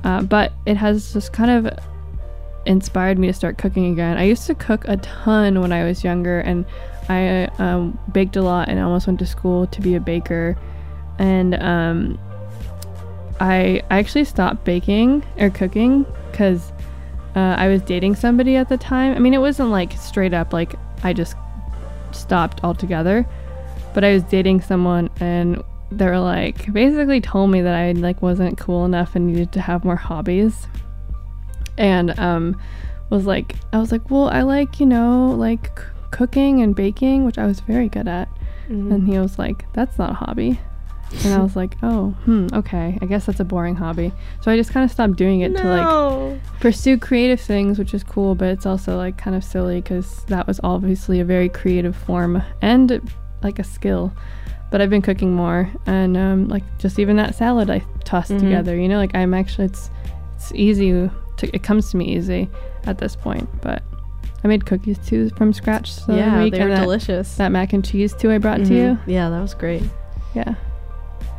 Speaker 5: Uh, but it has just kind of inspired me to start cooking again. I used to cook a ton when I was younger, and I um, baked a lot and almost went to school to be a baker. And um, I I actually stopped baking or cooking because uh, I was dating somebody at the time. I mean, it wasn't like straight up like I just stopped altogether, but I was dating someone and they were like basically told me that I like wasn't cool enough and needed to have more hobbies. And um was like I was like, "Well, I like, you know, like c- cooking and baking, which I was very good at."
Speaker 4: Mm-hmm.
Speaker 5: And he was like, "That's not a hobby." And I was like, "Oh, hmm, okay. I guess that's a boring hobby." So I just kind of stopped doing it to like pursue creative things, which is cool, but it's also like kind of silly because that was obviously a very creative form and like a skill. But I've been cooking more, and um, like just even that salad I tossed
Speaker 4: Mhm.
Speaker 5: together, you know, like I'm actually it's it's easy to it comes to me easy at this point. But I made cookies too from scratch. The
Speaker 4: yeah,
Speaker 5: week,
Speaker 4: they were
Speaker 5: that,
Speaker 4: delicious.
Speaker 5: That mac and cheese too, I brought to
Speaker 4: Mhm.
Speaker 5: you.
Speaker 4: Yeah, that was great.
Speaker 5: Yeah.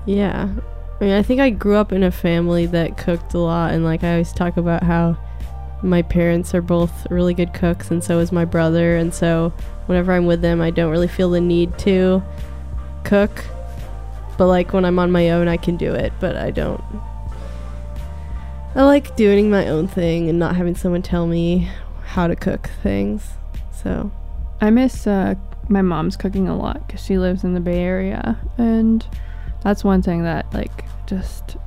Speaker 4: Yeah. I mean, I think I grew up in a family that cooked a lot, and like I always talk about how my parents are both really good cooks, and so is my brother, and so whenever I'm with them, I don't really feel the need to cook. But like when I'm on my own, I can do it, but I don't. I like doing my own thing and not having someone tell me how to cook things. So,
Speaker 5: I miss uh, my mom's cooking a lot because she lives in the Bay Area, and that's one thing that like just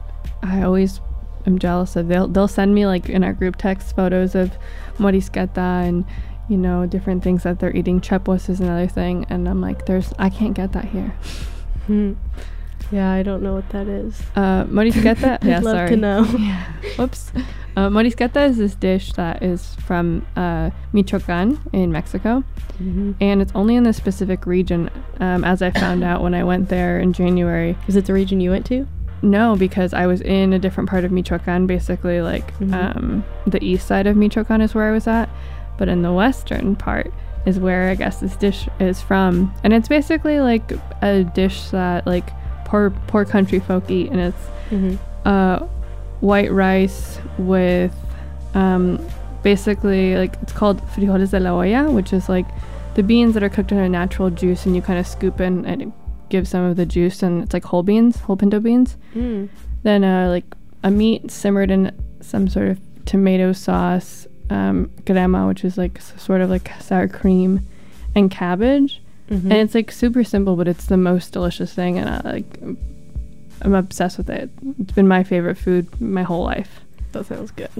Speaker 5: I always am jealous of. They'll they'll send me like in our group text photos of morisqueta and you know different things that they're eating. Chepos is another thing, and I'm like, there's I can't get that here.
Speaker 4: Hmm. Yeah, I don't know what that is.
Speaker 5: Uh, morisqueta. (laughs)
Speaker 4: I'd
Speaker 5: yeah,
Speaker 4: love
Speaker 5: sorry.
Speaker 4: to know. (laughs)
Speaker 5: Yeah. Whoops. Uh, morisqueta is this dish that is from uh, Michoacan in Mexico,
Speaker 4: Mhm.
Speaker 5: and it's only in this specific region. Um, as I found out when I went there in January.
Speaker 4: Is it the region you went to?
Speaker 5: No, because I was in a different part of Michoacan, basically like
Speaker 4: Mhm.
Speaker 5: um, the east side of Michoacan is where I was at, but in the western part is where I guess this dish is from, and it's basically like a dish that like poor poor country folk eat, and it's
Speaker 4: Mm-hmm.
Speaker 5: uh, white rice with um, basically like it's called frijoles de la olla, which is like the beans that are cooked in a natural juice, and you kind of scoop in and it gives some of the juice, and it's like whole beans, whole pinto beans.
Speaker 4: Mm.
Speaker 5: Then uh, like a meat simmered in some sort of tomato sauce, um, crema, which is like sort of like sour cream, and cabbage.
Speaker 4: Mhm.
Speaker 5: And it's like super simple, but it's the most delicious thing, and I like I'm obsessed with it. It's been my favorite food my whole life.
Speaker 4: that sounds good.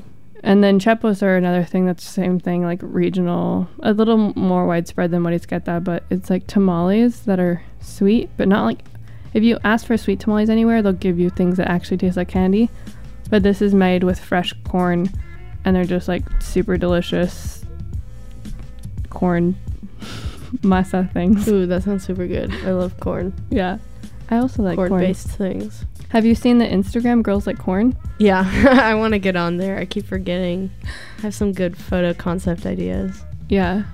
Speaker 5: And then chepos are another thing that's the same thing, like regional, a little more widespread than morisqueta, but it's like tamales that are sweet, but not like if you ask for sweet tamales anywhere, they'll give you things that actually taste like candy. But this is made with fresh corn, and they're just like super delicious corn masa things.
Speaker 4: Ooh, that sounds super good. I love corn.
Speaker 5: Yeah. I also like corn.
Speaker 4: Corn-based things.
Speaker 5: Have you seen the Instagram girls like corn?
Speaker 4: Yeah, (laughs) I want to get on there. I keep forgetting. I have some good photo concept ideas.
Speaker 5: Yeah.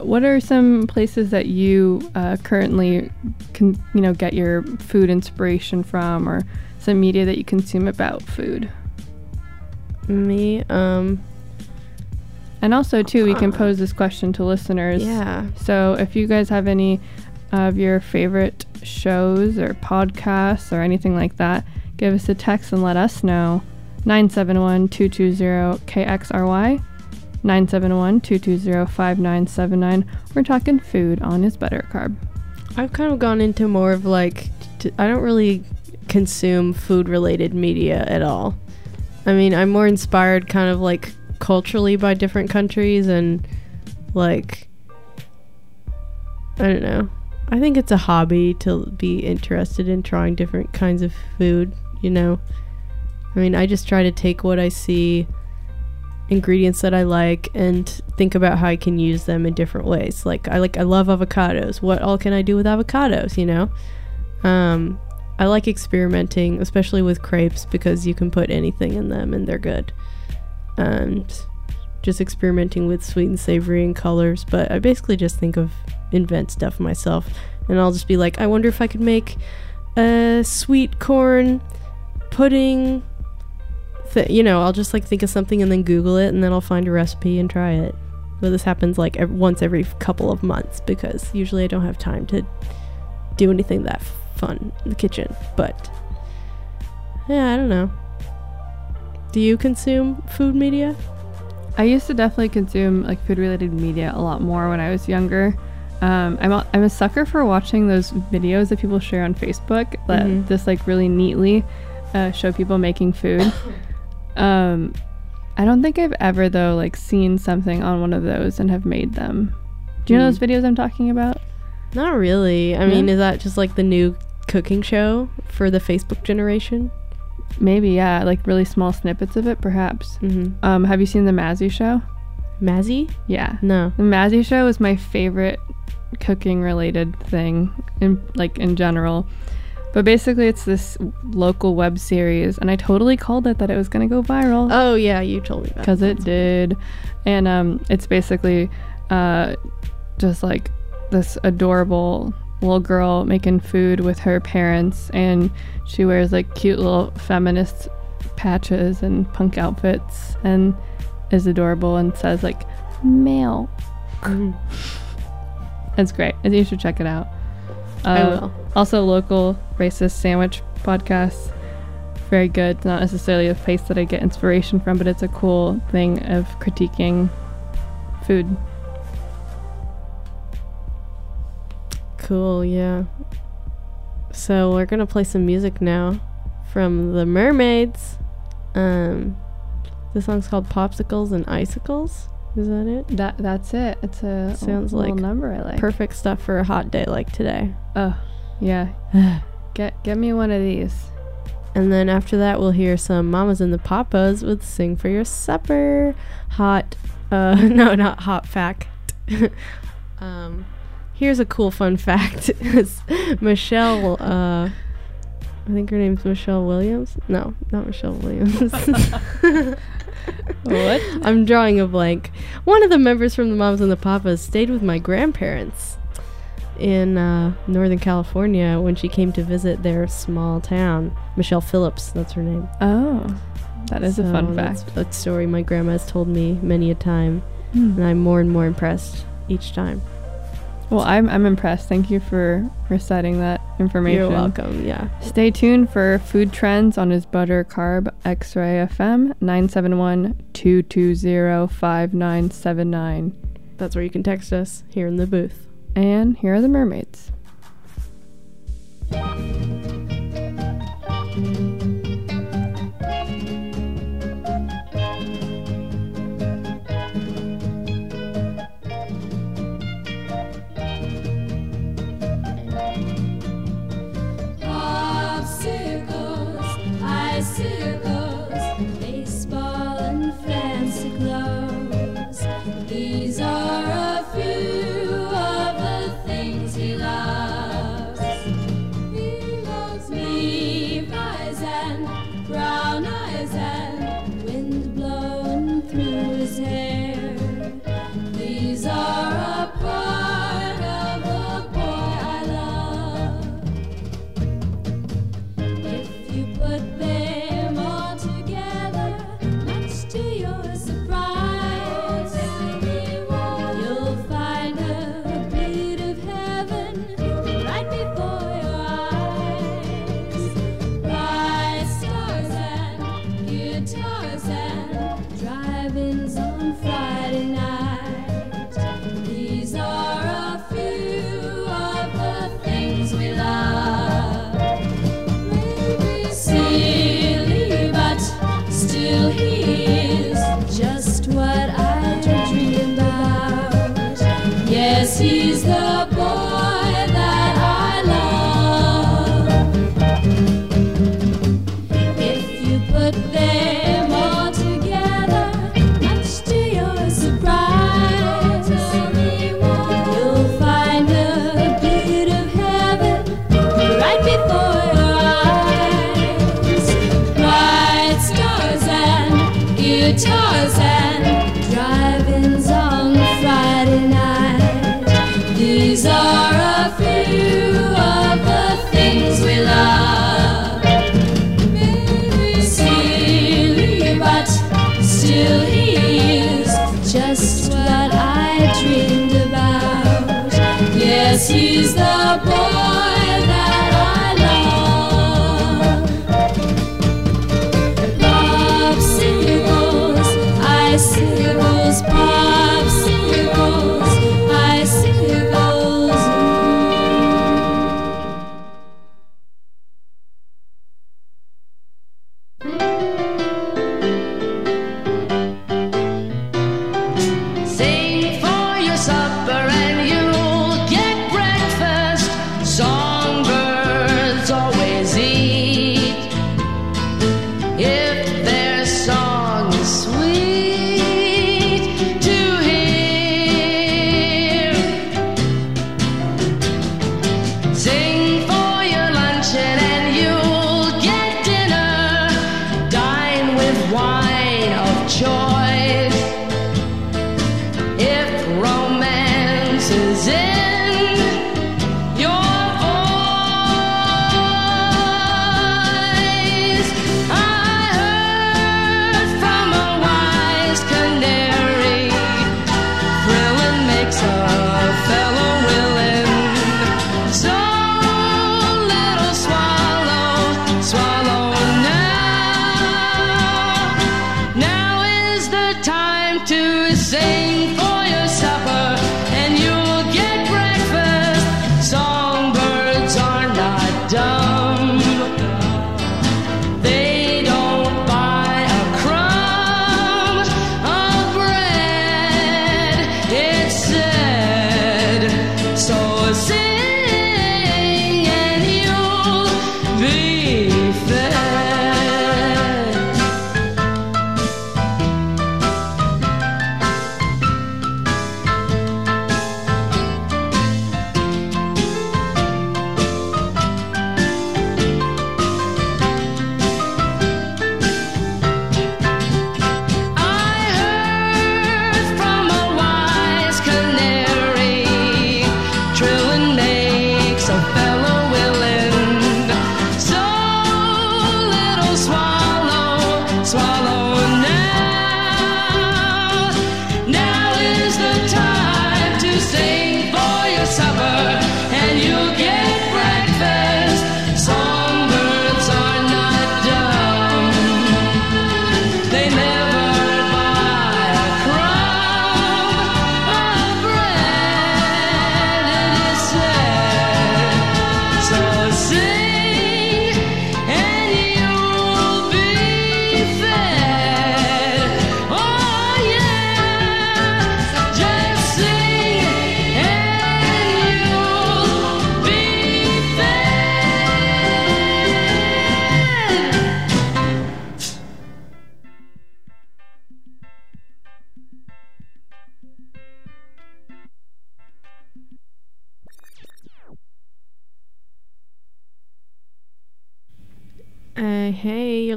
Speaker 5: What are some places that you uh, currently can, you know, get your food inspiration from, or some media that you consume about food?
Speaker 4: Me, um,
Speaker 5: And also, too, we can pose this question to listeners.
Speaker 4: yeah.
Speaker 5: So, if you guys have any of your favorite shows or podcasts or anything like that, give us a text and let us know. 971 220 KXRY. 971 220 5979. We're talking food on Is Butter Carb.
Speaker 4: I've kind of gone into more of like, t- I don't really consume food related media at all. I mean, I'm more inspired kind of like culturally by different countries and like, I don't know. I think it's a hobby to be interested in trying different kinds of food, you know? I mean, I just try to take what I see, ingredients that I like, and think about how I can use them in different ways. Like, I like, I love avocados. What all can I do with avocados, you know? Um, I like experimenting, especially with crepes, because you can put anything in them and they're good. And just experimenting with sweet and savory and colors. But I basically just think of invent stuff myself. And I'll just be like, I wonder if I could make a sweet corn pudding. Th- you know, I'll just like think of something and then Google it, and then I'll find a recipe and try it. But this happens like ev- once every couple of months because usually I don't have time to do anything that fun in the kitchen. But Yeah, I don't know. Do you consume food media?
Speaker 10: I used to definitely consume like food related media a lot more when I was younger. Um, I'm a, I'm a sucker for watching those videos that people share on Facebook that
Speaker 4: Mhm.
Speaker 10: just like really neatly uh, show people making food. um, I don't think I've ever though like seen something on one of those and have made them. Do you know
Speaker 4: Mm.
Speaker 10: those videos I'm talking about?
Speaker 4: Not really. I
Speaker 10: Yeah?
Speaker 4: mean, is that just like the new cooking show for the Facebook generation?
Speaker 10: Maybe yeah, like really small snippets of it, perhaps.
Speaker 4: Mm-hmm.
Speaker 10: Um, have you seen the Mazzy Show?
Speaker 4: Mazzy?
Speaker 10: Yeah.
Speaker 4: No.
Speaker 10: The Mazzy Show is my favorite cooking related thing in like in general. But basically it's this local web series and I totally called it that it was going to go viral
Speaker 4: Oh yeah, you told me that.
Speaker 10: cuz it did. And um it's basically uh just like this adorable little girl making food with her parents and she wears like cute little feminist patches and punk outfits and is adorable and says like male
Speaker 4: Mhm.
Speaker 10: it's great. I think you should check it out. Uh,
Speaker 4: I will.
Speaker 10: Also, local racist sandwich podcast. Very good. It's not necessarily a place that I get inspiration from, but it's a cool thing of critiquing food.
Speaker 4: Cool, yeah. So we're gonna play some music now from the Murmaids. Um, the song's called "Popsicles and Icicles." Is that it?
Speaker 10: That that's it. It's a
Speaker 4: Sounds
Speaker 10: little
Speaker 4: like
Speaker 10: number I like.
Speaker 4: Perfect stuff for a hot day like today.
Speaker 10: Oh, yeah. (sighs) get get me one of these.
Speaker 4: And then after that, we'll hear some Mamas and the Papas with "Sing for Your Supper." Hot, uh, (laughs) no, not hot fact. (laughs) um, here's a cool fun fact: (laughs) Michelle, uh, I think her name's Michelle Williams. No, not Michelle Williams. (laughs)
Speaker 10: What? (laughs)
Speaker 4: I'm drawing a blank. One of the members from the Moms and the Papas stayed with my grandparents in uh, Northern California when she came to visit their small town. Michelle Phillips, that's her name.
Speaker 10: Oh, that is a
Speaker 4: So
Speaker 10: fun
Speaker 4: that's
Speaker 10: fact.
Speaker 4: A story my grandma has told me many a time,
Speaker 10: Hmm.
Speaker 4: and I'm more and more impressed each time.
Speaker 10: Well, I'm I'm impressed. Thank you for reciting that information.
Speaker 4: You're welcome. Yeah.
Speaker 10: Stay tuned for food trends on Is Butter Carb X Ray FM 971 220 5979.
Speaker 4: That's where you can text us here in the booth.
Speaker 10: And here are the
Speaker 4: Murmaids.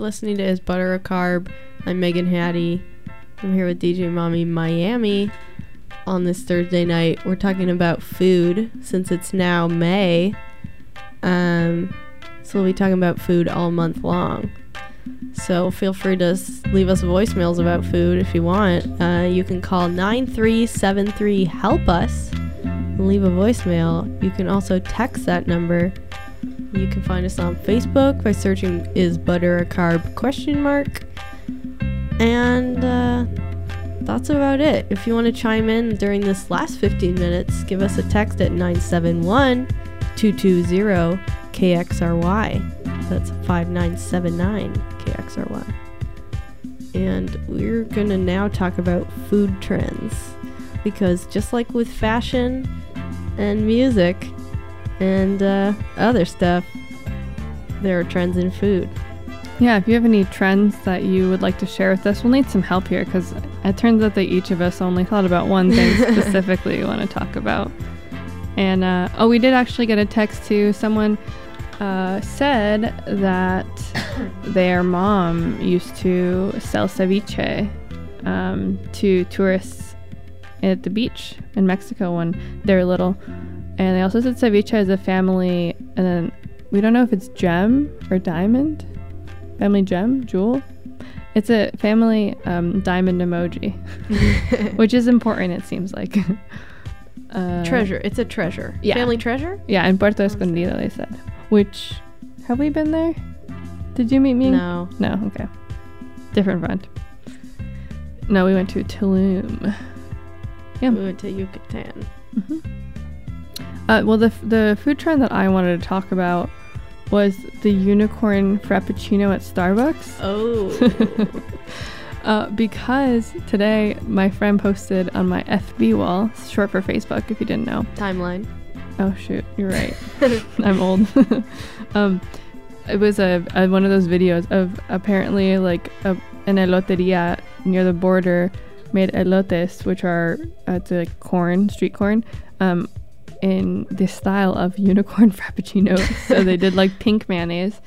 Speaker 4: Listening to Is Butter a Carb? I'm Megan Hattie. I'm here with DJ Mommy Miami on this Thursday night. We're talking about food since it's now May. Um, so we'll be talking about food all month long. So feel free to leave us voicemails about food if you want. Uh, you can call 9373 Help Us and leave a voicemail. You can also text that number. You can find us on Facebook by searching "Is butter a carb?" question mark. And uh, that's about it. If you want to chime in during this last 15 minutes, give us a text at 971 220 KXRY. That's 5979 KXRY. And we're going to now talk about food trends. Because just like with fashion and music and uh, other stuff, there are trends in food.
Speaker 5: Yeah, if you have any trends that you would like to share with us, we'll need some help here because it turns out that each of us only thought about one thing (laughs) specifically we want to talk about. And uh, oh, we did actually get a text to someone uh, said that (coughs) their mom used to sell ceviche um, to tourists at the beach in Mexico when they're little. And they also said ceviche is a family, and then we don't know if it's gem or diamond. Family gem, jewel. It's a family um, diamond emoji, (laughs) which is important, it seems like. (laughs) uh,
Speaker 4: treasure. It's a treasure.
Speaker 5: yeah.
Speaker 4: Family treasure?
Speaker 5: Yeah, in Puerto Escondido, they said. Which, have we been there? Did you meet me?
Speaker 4: No.
Speaker 5: No, okay. Different friend. No, we went to Tulum. Yeah.
Speaker 4: We went to Yucatan.
Speaker 5: Uh, well, the, the food trend that I wanted to talk about was the unicorn frappuccino at Starbucks.
Speaker 4: Oh. (laughs)
Speaker 5: uh, because today my friend posted on my FB wall, short for Facebook if you didn't know.
Speaker 4: Timeline.
Speaker 5: Oh shoot, you're right. (laughs) I'm old. (laughs) um, it was a, a one of those videos of apparently like a, an eloteria near the border made elotes, which are uh, it's like corn, street corn, um, in the style of unicorn (laughs) frappuccino. so they did like pink mayonnaise,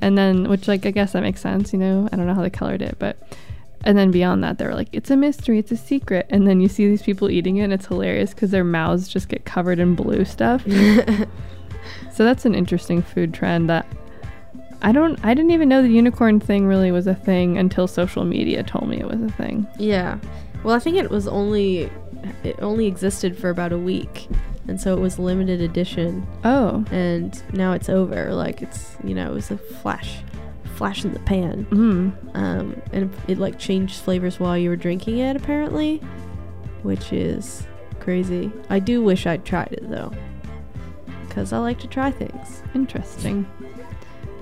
Speaker 5: and then which like I guess that makes sense. You know, I don't know how they colored it, but. And then beyond that, they were like, it's a mystery, it's a secret. And then you see these people eating it, and it's hilarious because their mouths just get covered in blue stuff. (laughs) so that's an interesting food trend that I don't, I didn't even know the unicorn thing really was a thing until social media told me it was a thing.
Speaker 4: Yeah. Well, I think it was only it only existed for about a week, and so it was limited edition.
Speaker 5: Oh.
Speaker 4: And now it's over. Like it's you know it was a flash, flash in the pan.
Speaker 5: Mm.
Speaker 4: Um, and it, it like changed flavors while you were drinking it apparently, which is crazy. I do wish I'd tried it though, because I like to try things.
Speaker 5: Interesting.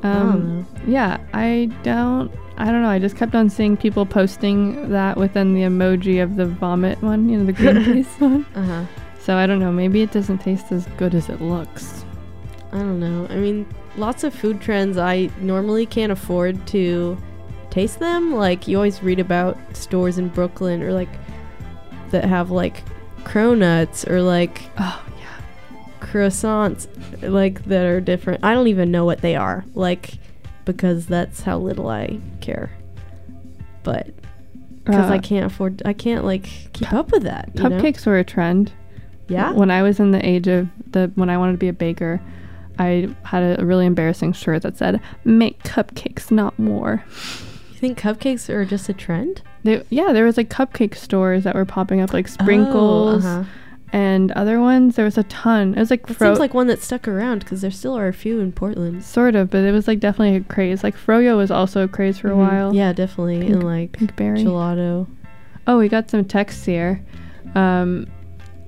Speaker 4: I
Speaker 5: Um, yeah, I don't. I don't know. I just kept on seeing people posting that within the emoji of the vomit one, you know, the Greenpeace (laughs) one.
Speaker 4: Uh huh.
Speaker 5: So I don't know. Maybe it doesn't taste as good as it looks.
Speaker 4: I don't know. I mean, lots of food trends I normally can't afford to taste them. Like you always read about stores in Brooklyn or like that have like cronuts or like
Speaker 5: oh
Speaker 4: yeah croissants like that are different. I don't even know what they are. Like because that's how little I care. But because I
Speaker 5: Uh,
Speaker 4: can't afford, I can't like keep up with that. you know?
Speaker 5: Cupcakes were a trend.
Speaker 4: Yeah?
Speaker 5: When I was in the age of the when I wanted to be a baker, I had a really embarrassing shirt that said "Make cupcakes, not more."
Speaker 4: You think cupcakes are just a trend?
Speaker 5: They, yeah, there was like cupcake stores that were popping up, like sprinkles
Speaker 4: uh-huh.
Speaker 5: and other ones. There was a ton. It was like
Speaker 4: It
Speaker 5: fro-
Speaker 4: seems like one that stuck around because there still are a few in Portland.
Speaker 5: sort of, but it was like definitely a craze. Like froyo was also a craze for
Speaker 4: Mhm.
Speaker 5: a while.
Speaker 4: Yeah, definitely.
Speaker 5: Pink-
Speaker 4: and like
Speaker 5: Pinkberry.
Speaker 4: gelato.
Speaker 5: Oh, we got some texts here. Um,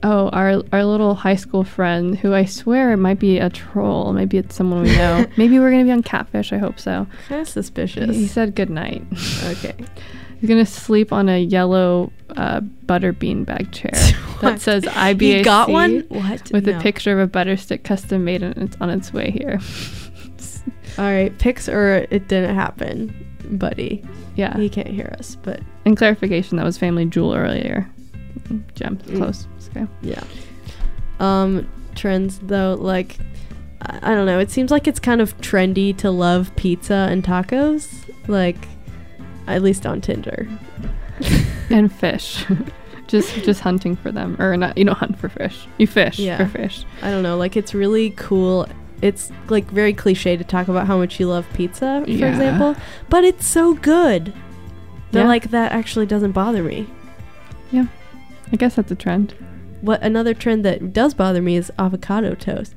Speaker 5: oh, our our little high school friend, who I swear it might be a troll. Maybe it's someone we know. (laughs) Maybe we're gonna be on Catfish. I hope so.
Speaker 4: Kind of suspicious.
Speaker 5: He said good night.
Speaker 4: okay. (laughs)
Speaker 5: He's gonna sleep on a yellow uh, butter bean bag chair (laughs) that says IBAC.
Speaker 4: He got one? What?
Speaker 5: With
Speaker 4: No.
Speaker 5: a picture of a butter stick custom made and it's on its way here.
Speaker 4: All right, pics or it didn't happen, buddy.
Speaker 5: Yeah.
Speaker 4: He can't hear us, but
Speaker 5: In clarification, that was Family Jewel earlier. Gem,
Speaker 4: Mm.
Speaker 5: close. Okay.
Speaker 4: yeah. Um, trends though, like I I don't know. It seems like it's kind of trendy to love pizza and tacos, like at least on Tinder. (laughs)
Speaker 5: and fish. (laughs) just just hunting for them, or not? You don't hunt for fish. You fish
Speaker 4: Yeah.
Speaker 5: for fish.
Speaker 4: I don't know. Like it's really cool. It's like very cliche to talk about how much you love pizza, for
Speaker 5: Yeah.
Speaker 4: example, but it's so good. That
Speaker 5: Yeah.
Speaker 4: like that actually doesn't bother me.
Speaker 5: Yeah, I guess that's a trend.
Speaker 4: What another trend that does bother me is avocado toast,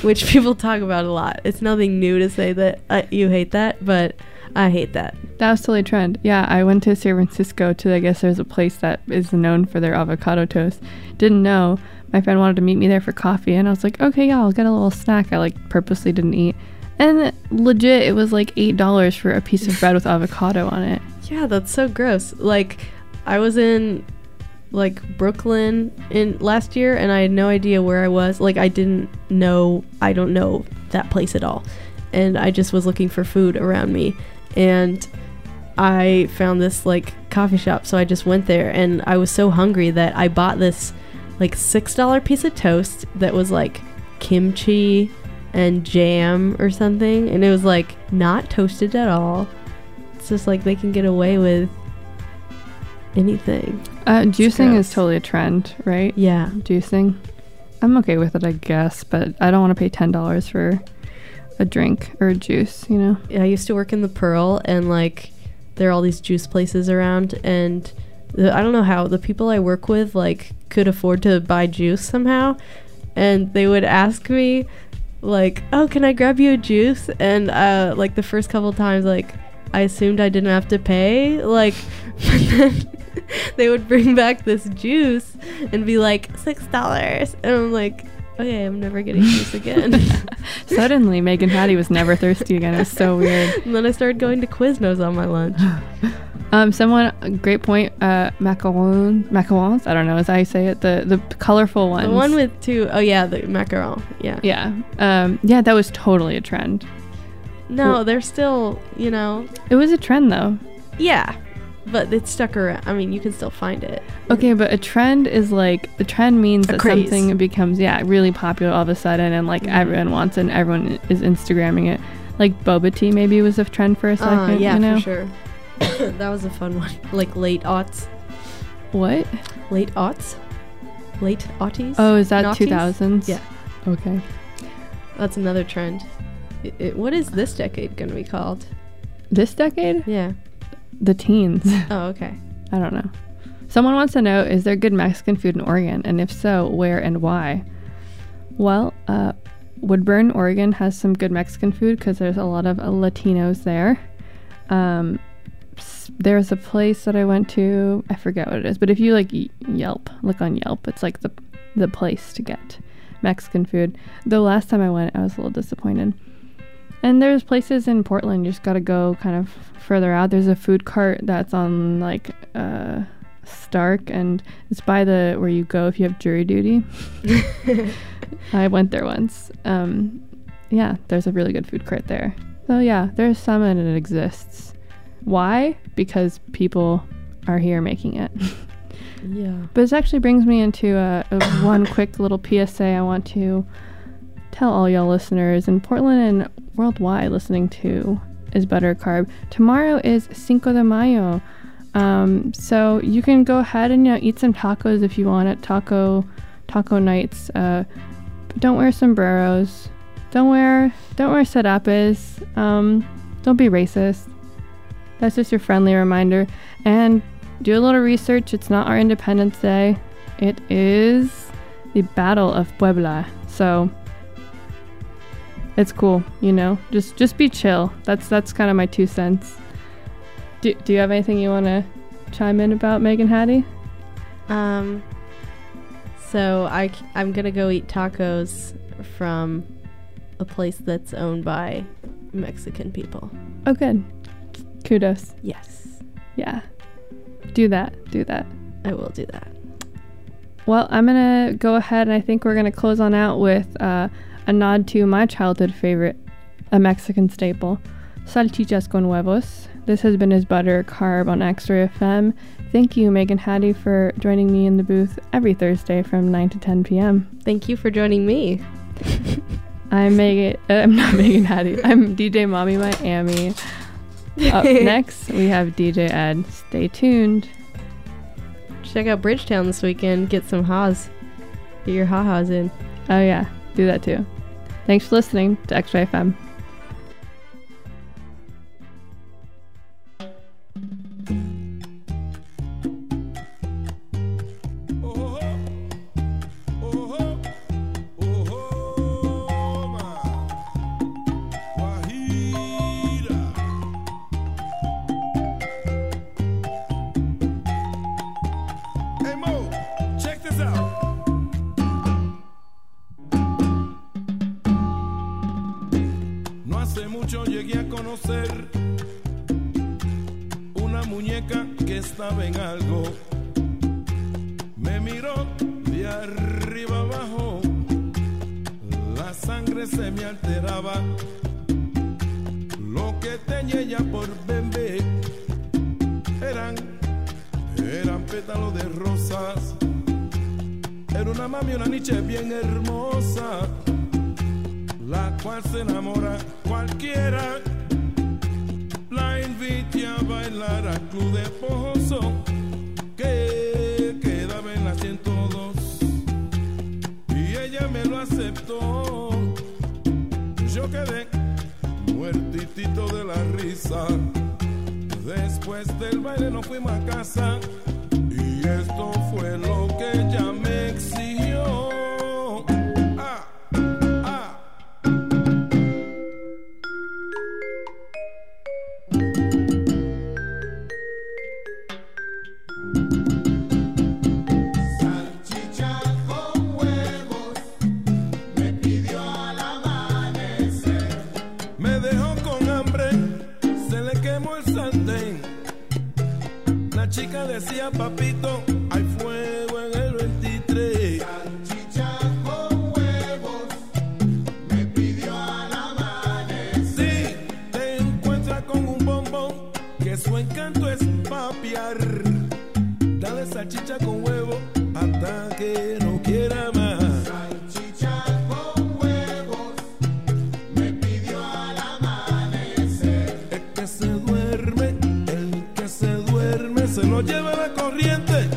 Speaker 4: which people talk about a lot. It's nothing new to say that uh, you hate that, but I hate that.
Speaker 5: That was totally a trend. Yeah, I went to San Francisco to I guess there's a place that is known for their avocado toast. Didn't know. My friend wanted to meet me there for coffee and I was like, okay, yeah, I'll get a little snack I like purposely didn't eat. And legit it was like eight dollars for a piece of bread with avocado on it.
Speaker 4: Yeah, that's so gross. Like I was in like Brooklyn in last year and I had no idea where I was. Like I didn't know I don't know that place at all. And I just was looking for food around me and I found this like coffee shop so I just went there and I was so hungry that I bought this like $6 piece of toast that was like kimchi and jam or something and it was like not toasted at all. It's just like they can get away with anything.
Speaker 5: Uh, juicing is totally a trend, right?
Speaker 4: Yeah.
Speaker 5: Juicing. I'm okay with it, I guess, but I don't want to pay ten dollars for a drink or a juice. You know.
Speaker 4: Yeah, I used to work in the Pearl, and like there are all these juice places around, and the, I don't know how the people I work with like could afford to buy juice somehow, and they would ask me like, "Oh, can I grab you a juice?" And uh, like the first couple times, like I assumed I didn't have to pay, like, (laughs) but then (laughs) they would bring back this juice and be like six dollars, and I'm like. Okay, I'm never getting juice again. (laughs)
Speaker 5: Suddenly, Megan Hattie was never thirsty again. It was so weird. (laughs)
Speaker 4: And then I started going to Quiznos on my lunch. (sighs)
Speaker 5: Um, someone, great point. Uh, macaron, macarons. I don't know. How you say it? The the colorful ones.
Speaker 4: The one with two oh yeah, the macaron. Yeah.
Speaker 5: Yeah. Um, yeah, that was totally a trend.
Speaker 4: No, they're still, you know.
Speaker 5: It was a trend though.
Speaker 4: Yeah. But it stuck around. I mean, you can still find it.
Speaker 5: Okay, but a trend is like the trend means
Speaker 4: A
Speaker 5: that
Speaker 4: craze.
Speaker 5: something becomes yeah really popular all of a sudden, and like
Speaker 4: Mhm.
Speaker 5: everyone wants it, and everyone is Instagramming it. Like boba tea maybe was a trend for a second.
Speaker 4: Uh, yeah,
Speaker 5: you know?
Speaker 4: for sure. (coughs) that was a fun one. (laughs) Like late aughts.
Speaker 5: What?
Speaker 4: Late aughts? Late aughties?
Speaker 5: Oh, is that two thousands?
Speaker 4: Yeah.
Speaker 5: Okay.
Speaker 4: That's another trend. It, it, what is this decade going to be called?
Speaker 5: This decade?
Speaker 4: Yeah.
Speaker 5: The teens. (laughs)
Speaker 4: Oh, okay.
Speaker 5: I don't know. Someone wants to know is there good Mexican food in Oregon? And if so, where and why? Well, uh, Woodburn, Oregon has some good Mexican food because there's a lot of uh, Latinos there. Um, there's a place that I went to, I forget what it is, but if you like Yelp, look on Yelp, it's like the, the place to get Mexican food. The last time I went, I was a little disappointed. And there's places in Portland, you just gotta go kind of further out. There's a food cart that's on like uh, Stark, and it's by the where you go if you have jury duty. (laughs) I went there once. Um, yeah, there's a really good food cart there. So yeah, there's some and it exists. Why? Because people are here making it. (laughs)
Speaker 4: Yeah.
Speaker 5: But this actually brings me into a, a one quick little PSA I want to tell all y'all listeners in Portland and worldwide listening to is Butter Carb. Tomorrow is Cinco de Mayo. Um, so you can go ahead and you know, eat some tacos if you want at taco taco nights. Uh, don't wear sombreros. Don't wear don't wear serapes. Um, don't be racist. That's just your friendly reminder. And do a little research. It's not our Independence Day. It is the Battle of Puebla. So it's cool, you know. Just just be chill. That's that's kind of my two cents. Do, do you have anything you want to chime in about Megan Hattie?
Speaker 4: Um. So I I'm gonna go eat tacos from a place that's owned by Mexican people.
Speaker 5: Oh, good. Kudos.
Speaker 4: Yes,
Speaker 5: Yeah. Do that. Do that.
Speaker 4: I will do that.
Speaker 5: Well, I'm gonna go ahead and I think we're gonna close on out with uh, a nod to my childhood favorite, a Mexican staple, salchichas con huevos. This has been Is butter carb on XRAY FM. Thank you, Megan Hattie, for joining me in the booth every Thursday from 9 to 10 p.m.
Speaker 4: Thank you for joining me. (laughs)
Speaker 5: I'm Megan. Uh, I'm not Megan Hattie. I'm DJ Mommy Miami. Up (laughs) next, we have DJ Ed. Stay tuned.
Speaker 4: Check out Bridgetown this weekend. Get some haws. Get your ha-has in.
Speaker 5: Oh yeah, do that too. Thanks for listening to XRAY FM.
Speaker 11: venga algo. parar. Dale salchicha con huevo hasta que no quiera más.
Speaker 12: Salchicha con huevos me pidió al amanecer.
Speaker 11: El que se duerme, el que se duerme se lo lleva la corriente.